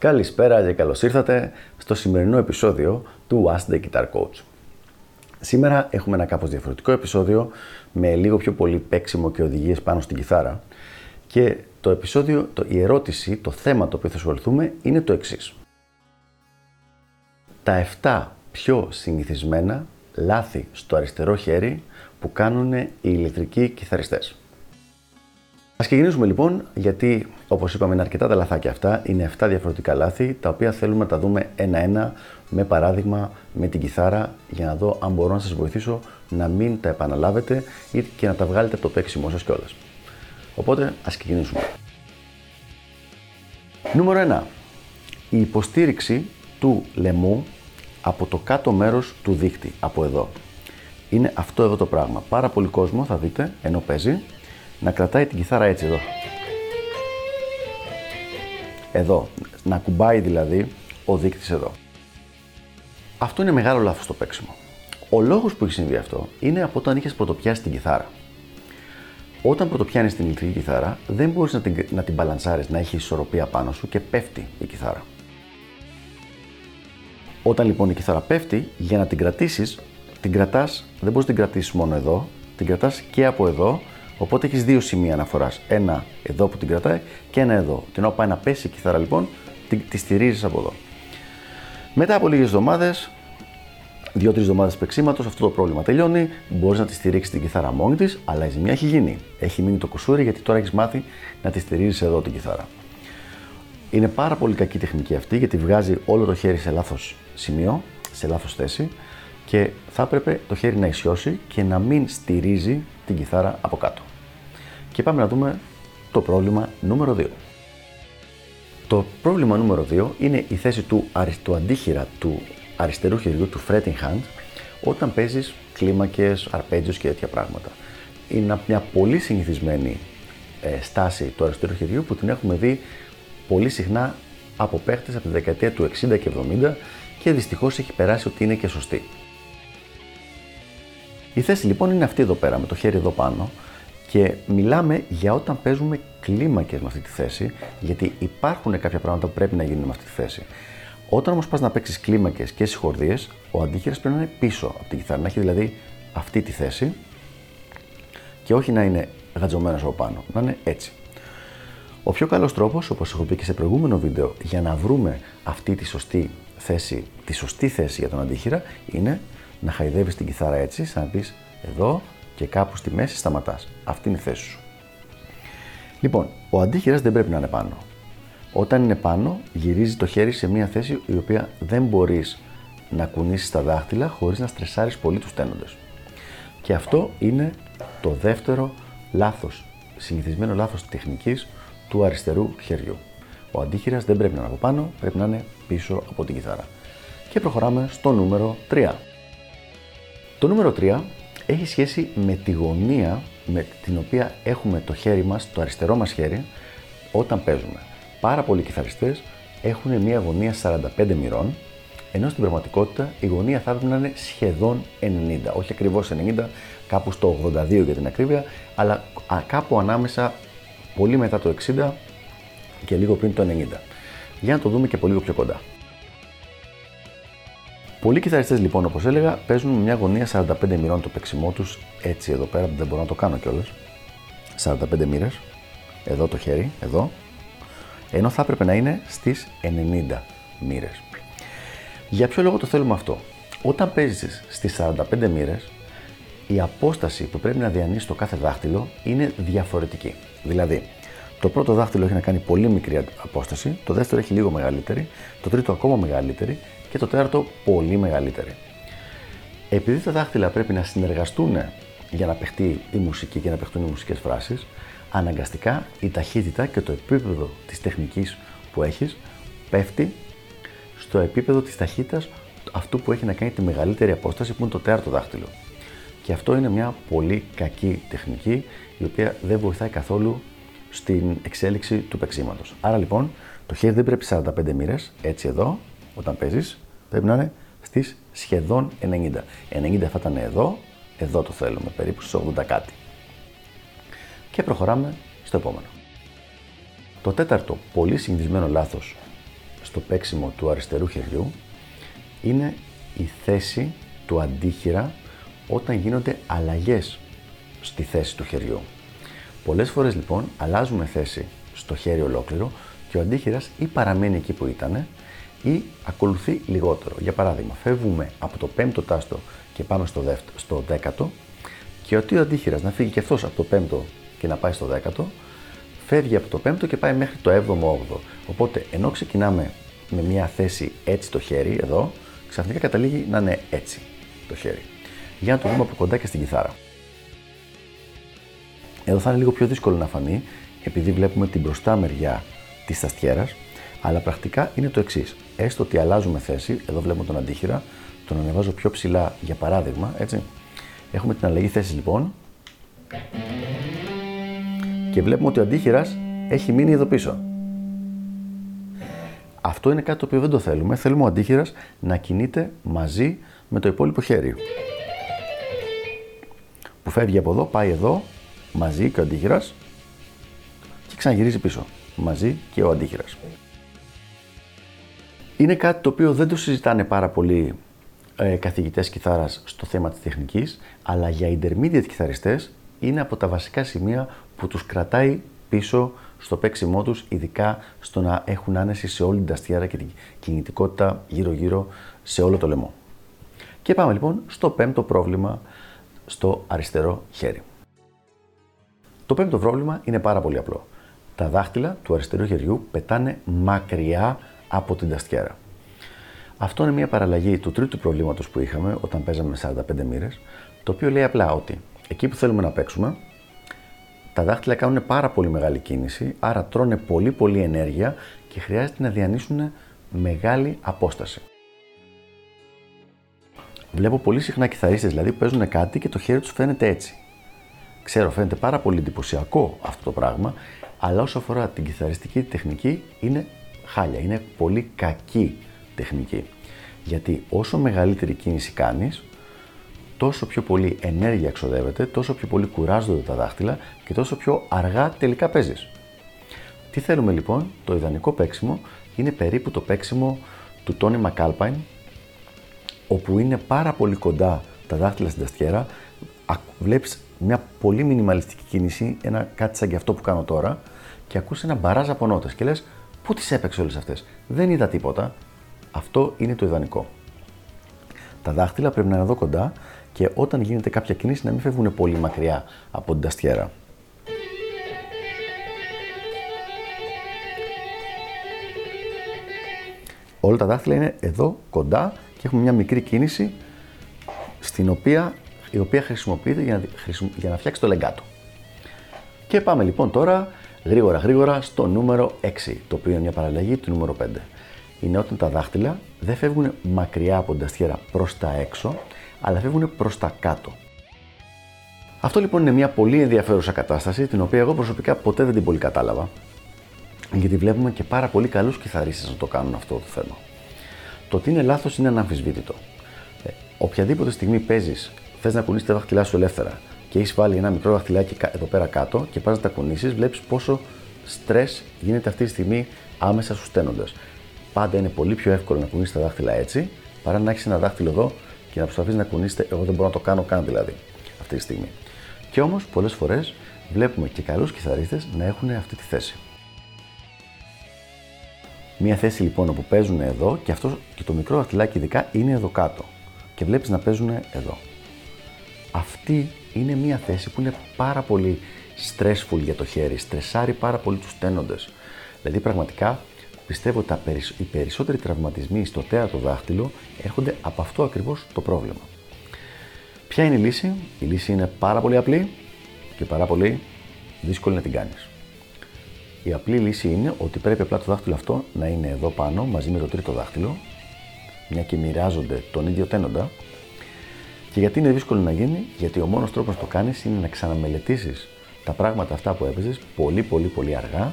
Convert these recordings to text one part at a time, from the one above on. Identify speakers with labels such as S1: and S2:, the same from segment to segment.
S1: Καλησπέρα και καλώς ήρθατε στο σημερινό επεισόδιο του Ask the Guitar Coach. Σήμερα έχουμε ένα κάπως διαφορετικό επεισόδιο με λίγο πιο πολύ παίξιμο και οδηγίες πάνω στην κιθάρα και το επεισόδιο, το, η ερώτηση, το θέμα το οποίο θα ασχοληθούμε είναι το εξής. Τα 7 πιο συνηθισμένα λάθη στο αριστερό χέρι που κάνουν οι ηλεκτρικοί κιθαριστές. Ας ξεκινήσουμε λοιπόν, γιατί όπως είπαμε είναι αρκετά τα λαθάκια αυτά, είναι 7 διαφορετικά λάθη, τα οποία θέλουμε να τα δούμε ένα-ένα με παράδειγμα με την κιθάρα για να δω αν μπορώ να σας βοηθήσω να μην τα επαναλάβετε ή και να τα βγάλετε από το παίξιμό σας κιόλας. Οπότε ας ξεκινήσουμε. Νούμερο 1. Η υποστήριξη του λαιμού από το κάτω μέρος του δίχτυ, από εδώ. Είναι αυτό εδώ το πράγμα. Πάρα πολύ κόσμο θα δείτε, ενώ παίζει, να κρατάει την κιθάρα έτσι εδώ. Εδώ. Να κουμπάει δηλαδή ο δείκτης εδώ. Αυτό είναι μεγάλο λάθος στο παίξιμο. Ο λόγος που έχει συμβεί αυτό είναι από όταν είχες πρωτοπιάσει την κιθάρα. Όταν πρωτοπιάνεις την ηλεκτρική κιθάρα, δεν μπορείς να την, να την μπαλανσάρεις, να έχει ισορροπία πάνω σου και πέφτει η κιθάρα. Όταν λοιπόν η κιθάρα πέφτει, για να την κρατήσεις, την κρατάς, δεν μπορείς να την κρατήσεις μόνο εδώ, την κρατάς και από εδώ Οπότε έχεις δύο σημεία αναφοράς. Ένα εδώ που την κρατάει και ένα εδώ. Την ώρα πάει να πέσει η κιθάρα λοιπόν, τη, τη στηρίζεις από εδώ. Μετά από λίγες εβδομάδες, δύο-τρεις εβδομάδες παίξήματο, αυτό το πρόβλημα τελειώνει. Μπορείς να τη στηρίξεις την κιθάρα μόνη της, αλλά η ζημιά έχει γίνει. Έχει μείνει το κουσούρι γιατί τώρα έχεις μάθει να τη στηρίζεις εδώ την κιθάρα. Είναι πάρα πολύ κακή τεχνική αυτή γιατί βγάζει όλο το χέρι σε λάθος σημείο, σε λάθος θέση και θα έπρεπε το χέρι να ισιώσει και να μην στηρίζει την κιθάρα από κάτω. Και πάμε να δούμε το πρόβλημα νούμερο 2. Το πρόβλημα νούμερο 2 είναι η θέση του, του αντίχειρα του αριστερού χεριού, του fretting hand, όταν παίζεις κλίμακες, αρπέτζιους και τέτοια πράγματα. Είναι μια πολύ συνηθισμένη ε, στάση του αριστερού χεριού που την έχουμε δει πολύ συχνά από παίχτες από τη δεκαετία του 60 και 70 και δυστυχώς έχει περάσει ότι είναι και σωστή. Η θέση λοιπόν είναι αυτή εδώ πέρα με το χέρι εδώ πάνω και μιλάμε για όταν παίζουμε κλίμακες με αυτή τη θέση, γιατί υπάρχουν κάποια πράγματα που πρέπει να γίνουν με αυτή τη θέση. Όταν όμως πας να παίξεις κλίμακες και συγχορδίες, ο αντίχειρα πρέπει να είναι πίσω από την κιθάρα, να έχει δηλαδή αυτή τη θέση και όχι να είναι γατζωμένος από πάνω, να είναι έτσι. Ο πιο καλός τρόπος, όπως έχω πει και σε προηγούμενο βίντεο, για να βρούμε αυτή τη σωστή θέση, τη σωστή θέση για τον αντίχειρα είναι να χαϊδεύεις την κιθάρα έτσι, σαν να πεις εδώ και κάπου στη μέση σταματάς. Αυτή είναι η θέση σου. Λοιπόν, ο αντίχειρας δεν πρέπει να είναι πάνω. Όταν είναι πάνω, γυρίζει το χέρι σε μια θέση η οποία δεν μπορείς να κουνήσεις τα δάχτυλα χωρίς να στρεσάρεις πολύ τους τένοντε. Και αυτό είναι το δεύτερο λάθος, συνηθισμένο λάθος τεχνικής του αριστερού χεριού. Ο αντίχειρας δεν πρέπει να είναι από πάνω, πρέπει να είναι πίσω από την κιθάρα. Και προχωράμε στο νούμερο 3. Το νούμερο 3 έχει σχέση με τη γωνία με την οποία έχουμε το χέρι μας, το αριστερό μας χέρι, όταν παίζουμε. Πάρα πολλοί κιθαριστές έχουν μια γωνία 45 μοιρών, ενώ στην πραγματικότητα η γωνία θα έπρεπε να είναι σχεδόν 90. Όχι ακριβώς 90, κάπου στο 82 για την ακρίβεια, αλλά κάπου ανάμεσα πολύ μετά το 60 και λίγο πριν το 90. Για να το δούμε και πολύ πιο κοντά. Πολλοί κιθαριστές λοιπόν, όπως έλεγα, παίζουν με μια γωνία 45 μοιρών το παίξιμό τους έτσι εδώ πέρα, δεν μπορώ να το κάνω κιόλας. 45 μοίρες, εδώ το χέρι, εδώ, ενώ θα έπρεπε να είναι στις 90 μοίρες. Για ποιο λόγο το θέλουμε αυτό; Όταν παίζεις στις 45 μοίρες, η απόσταση που πρέπει να διανύσει το κάθε δάχτυλο είναι διαφορετική. Δηλαδή, το πρώτο δάχτυλο έχει να κάνει πολύ μικρή απόσταση, το δεύτερο έχει λίγο μεγαλύτερη, το τρίτο ακόμα μεγαλύτερη και το τέταρτο πολύ μεγαλύτερη. Επειδή τα δάχτυλα πρέπει να συνεργαστούν για να παιχτεί η μουσική και να παιχτούν οι μουσικές φράσεις, αναγκαστικά η ταχύτητα και το επίπεδο της τεχνικής που έχεις πέφτει στο επίπεδο της ταχύτητας αυτού που έχει να κάνει τη μεγαλύτερη απόσταση που είναι το τέταρτο δάχτυλο. Και αυτό είναι μια πολύ κακή τεχνική η οποία δεν βοηθάει καθόλου στην εξέλιξη του παίξήματος. Άρα λοιπόν το χέρι δεν πρέπει 45 μοίρες, έτσι εδώ, όταν παίζεις, πρέπει να είναι στις σχεδόν 90. 90 θα ήταν εδώ, εδώ το θέλουμε, περίπου στου 80 κάτι. Και προχωράμε στο επόμενο. Το τέταρτο πολύ συνηθισμένο λάθος στο παίξιμο του αριστερού χεριού είναι η θέση του αντίχειρα όταν γίνονται αλλαγές στη θέση του χεριού. Πολλές φορές λοιπόν αλλάζουμε θέση στο χέρι ολόκληρο και ο αντίχειρας ή παραμένει εκεί που ήταν ή ακολουθεί λιγότερο. Για παράδειγμα, φεύγουμε από το πέμπτο τάστο και πάμε στο, δεύτερο, στο δέκατο και ότι ο αντίχειρας να φύγει και αυτός από το πέμπτο και να πάει στο δέκατο, φεύγει από το πέμπτο και πάει μέχρι το 7ο-8ο. Οπότε, ενώ ξεκινάμε με μια θέση έτσι το χέρι, εδώ, ξαφνικά καταλήγει να είναι έτσι το χέρι. Για να το δούμε από κοντά και στην κιθάρα. Εδώ θα είναι λίγο πιο δύσκολο να φανεί, επειδή βλέπουμε την μπροστά μεριά της ταστιέρας, αλλά πρακτικά είναι το εξής. Έστω ότι αλλάζουμε θέση, εδώ βλέπουμε τον αντίχειρα, τον ανεβάζω πιο ψηλά για παράδειγμα, έτσι. Έχουμε την αλλαγή θέσης λοιπόν και βλέπουμε ότι ο αντίχειρας έχει μείνει εδώ πίσω. Αυτό είναι κάτι το οποίο δεν το θέλουμε. Θέλουμε ο αντίχειρας να κινείται μαζί με το υπόλοιπο χέρι. Που φεύγει από εδώ, πάει εδώ, μαζί και ο αντίχειρας και ξαναγυρίζει πίσω. Μαζί και ο αντίχειρας. Είναι κάτι το οποίο δεν το συζητάνε πάρα πολύ ε, καθηγητές κιθάρας στο θέμα της τεχνικής, αλλά για intermediate κιθαριστές είναι από τα βασικά σημεία που τους κρατάει πίσω στο παίξιμό τους, ειδικά στο να έχουν άνεση σε όλη την ταστιέρα και την κινητικότητα γύρω-γύρω σε όλο το λαιμό. Και πάμε λοιπόν στο πέμπτο πρόβλημα στο αριστερό χέρι. Το πέμπτο πρόβλημα είναι πάρα πολύ απλό. Τα δάχτυλα του αριστερού χεριού πετάνε μακριά από την ταστιέρα. Αυτό είναι μια παραλλαγή του τρίτου προβλήματος που είχαμε όταν παίζαμε με 45 μοίρες, το οποίο λέει απλά ότι εκεί που θέλουμε να παίξουμε, τα δάχτυλα κάνουν πάρα πολύ μεγάλη κίνηση, άρα τρώνε πολύ πολύ ενέργεια και χρειάζεται να διανύσουν μεγάλη απόσταση. Βλέπω πολύ συχνά κιθαρίστες δηλαδή που παίζουν κάτι και το χέρι τους φαίνεται έτσι. Ξέρω, φαίνεται πάρα πολύ εντυπωσιακό αυτό το πράγμα, αλλά όσο αφορά την κιθαριστική τεχνική είναι χάλια, είναι πολύ κακή τεχνική. Γιατί όσο μεγαλύτερη κίνηση κάνεις, τόσο πιο πολύ ενέργεια ξοδεύεται, τόσο πιο πολύ κουράζονται τα δάχτυλα και τόσο πιο αργά τελικά παίζεις. Τι θέλουμε λοιπόν, το ιδανικό παίξιμο είναι περίπου το παίξιμο του Τόνι Μακάλπαϊν, όπου είναι πάρα πολύ κοντά τα δάχτυλα στην ταστιέρα, βλέπεις μια πολύ μινιμαλιστική κίνηση, ένα κάτι σαν και αυτό που κάνω τώρα, και ακούς ένα μπαράζ από νότες και λες, πού τις έπαιξε όλες αυτές, δεν είδα τίποτα, αυτό είναι το ιδανικό. Τα δάχτυλα πρέπει να είναι εδώ κοντά και όταν γίνεται κάποια κίνηση να μην φεύγουν πολύ μακριά από την ταστιέρα. Όλα τα δάχτυλα είναι εδώ κοντά και έχουμε μια μικρή κίνηση στην οποία, η οποία χρησιμοποιείται για να, για να φτιάξει το λεγκάτο. Και πάμε λοιπόν τώρα γρήγορα γρήγορα στο νούμερο 6, το οποίο είναι μια παραλλαγή του νούμερο 5 είναι όταν τα δάχτυλα δεν φεύγουν μακριά από την ταστιέρα προς τα έξω, αλλά φεύγουν προς τα κάτω. Αυτό λοιπόν είναι μια πολύ ενδιαφέρουσα κατάσταση, την οποία εγώ προσωπικά ποτέ δεν την πολύ κατάλαβα, γιατί βλέπουμε και πάρα πολύ καλούς κιθαρίστες να το κάνουν αυτό το θέμα. Το ότι είναι λάθος είναι αναμφισβήτητο. Ε, οποιαδήποτε στιγμή παίζεις, θες να κουνήσεις τα δάχτυλά σου ελεύθερα και έχεις βάλει ένα μικρό δαχτυλάκι εδώ πέρα κάτω και πας να τα κουνήσεις, βλέπεις πόσο στρες γίνεται αυτή τη στιγμή άμεσα στους στένοντες πάντα είναι πολύ πιο εύκολο να κουνήσεις τα δάχτυλα έτσι, παρά να έχεις ένα δάχτυλο εδώ και να προσπαθείς να κουνήσετε. Εγώ δεν μπορώ να το κάνω καν δηλαδή αυτή τη στιγμή. Και όμως πολλές φορές βλέπουμε και καλούς κιθαρίστες να έχουν αυτή τη θέση. Μία θέση λοιπόν όπου παίζουν εδώ και αυτό και το μικρό δαχτυλάκι ειδικά είναι εδώ κάτω. Και βλέπεις να παίζουν εδώ. Αυτή είναι μία θέση που είναι πάρα πολύ stressful για το χέρι, στρεσάρει πάρα πολύ τους τένοντε. Δηλαδή πραγματικά πιστεύω ότι οι περισσότεροι τραυματισμοί στο θέατρο δάχτυλο έρχονται από αυτό ακριβώς το πρόβλημα. Ποια είναι η λύση; Η λύση είναι πάρα πολύ απλή και πάρα πολύ δύσκολη να την κάνεις. Η απλή λύση είναι ότι πρέπει απλά το δάχτυλο αυτό να είναι εδώ πάνω μαζί με το τρίτο δάχτυλο, μια και μοιράζονται τον ίδιο τένοντα. Και γιατί είναι δύσκολο να γίνει, γιατί ο μόνος τρόπος να το κάνεις είναι να ξαναμελετήσεις τα πράγματα αυτά που έπαιζες πολύ πολύ πολύ αργά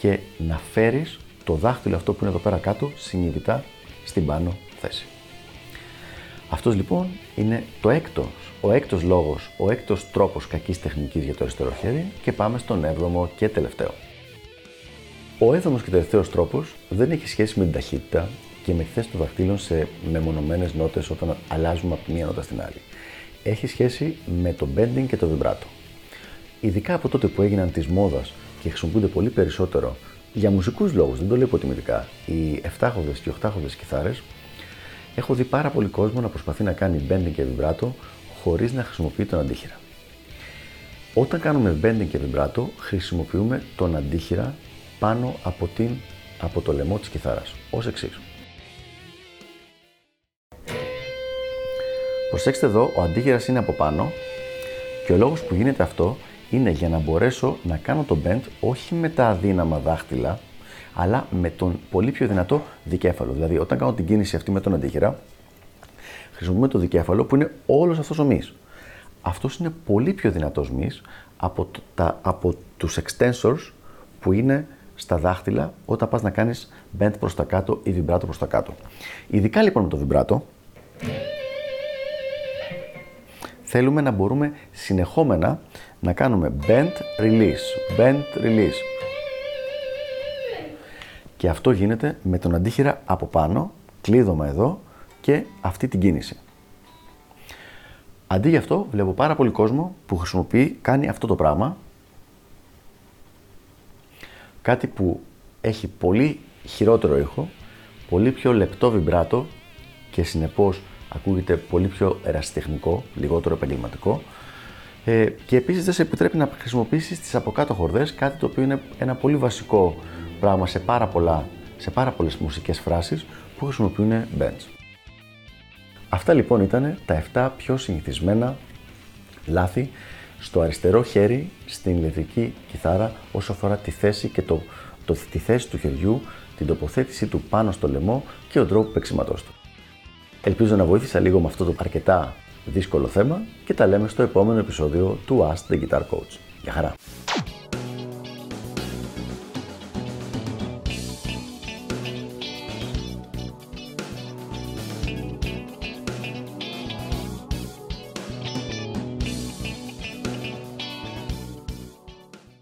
S1: και να φέρεις το δάχτυλο αυτό που είναι εδώ πέρα κάτω συνειδητά στην πάνω θέση. Αυτός λοιπόν είναι το έκτος, ο έκτος λόγος, ο έκτος τρόπος κακής τεχνικής για το αριστερό χέρι και πάμε στον έβδομο και τελευταίο. Ο έβδομος και τελευταίος τρόπος δεν έχει σχέση με την ταχύτητα και με τη θέση των δαχτύλων σε μεμονωμένες νότες όταν αλλάζουμε από μία νότα στην άλλη. Έχει σχέση με το bending και το vibrato. Ειδικά από τότε που έγιναν της μόδας και χρησιμοποιούνται πολύ περισσότερο για μουσικούς λόγους, δεν το λέω υποτιμητικά, οι 7χοδε και 8χοδε κιθάρες, έχω δει πάρα πολύ κόσμο να προσπαθεί να κάνει bending και vibrato χωρίς να χρησιμοποιεί τον αντίχειρα. Όταν κάνουμε bending και vibrato, χρησιμοποιούμε τον αντίχειρα πάνω από, την, από το λαιμό της κιθάρας, ως εξής. Προσέξτε εδώ, ο αντίχειρας είναι από πάνω και ο λόγος που γίνεται αυτό είναι για να μπορέσω να κάνω το bend όχι με τα αδύναμα δάχτυλα, αλλά με τον πολύ πιο δυνατό δικέφαλο. Δηλαδή, όταν κάνω την κίνηση αυτή με τον αντίχειρα, χρησιμοποιούμε το δικέφαλο που είναι όλος αυτός ο μυς. Αυτός είναι πολύ πιο δυνατός μυς από, τα, από τους extensors που είναι στα δάχτυλα όταν πας να κάνεις bend προς τα κάτω ή vibrato προς τα κάτω. Ειδικά λοιπόν με το vibrato, θέλουμε να μπορούμε συνεχόμενα να κάνουμε bend, release, bend, release. Και αυτό γίνεται με τον αντίχειρα από πάνω, κλείδωμα εδώ και αυτή την κίνηση. Αντί για αυτό, βλέπω πάρα πολύ κόσμο που χρησιμοποιεί, κάνει αυτό το πράγμα. Κάτι που έχει πολύ χειρότερο ήχο, πολύ πιο λεπτό βιμπράτο και συνεπώς ακούγεται πολύ πιο ερασιτεχνικό, λιγότερο επαγγελματικό. Ε, και επίσης δεν σε επιτρέπει να χρησιμοποιήσεις τις από κάτω χορδές, κάτι το οποίο είναι ένα πολύ βασικό πράγμα σε πάρα, πολλά, σε πάρα πολλές μουσικές φράσεις που χρησιμοποιούν bends. Αυτά λοιπόν ήταν τα 7 πιο συνηθισμένα λάθη στο αριστερό χέρι στην ηλεκτρική κιθάρα όσο αφορά τη θέση και το, το, τη θέση του χεριού, την τοποθέτησή του πάνω στο λαιμό και ο τρόπος παίξηματός του. Ελπίζω να βοήθησα λίγο με αυτό το αρκετά δύσκολο θέμα και τα λέμε στο επόμενο επεισόδιο του Ask the Guitar Coach. Γεια χαρά!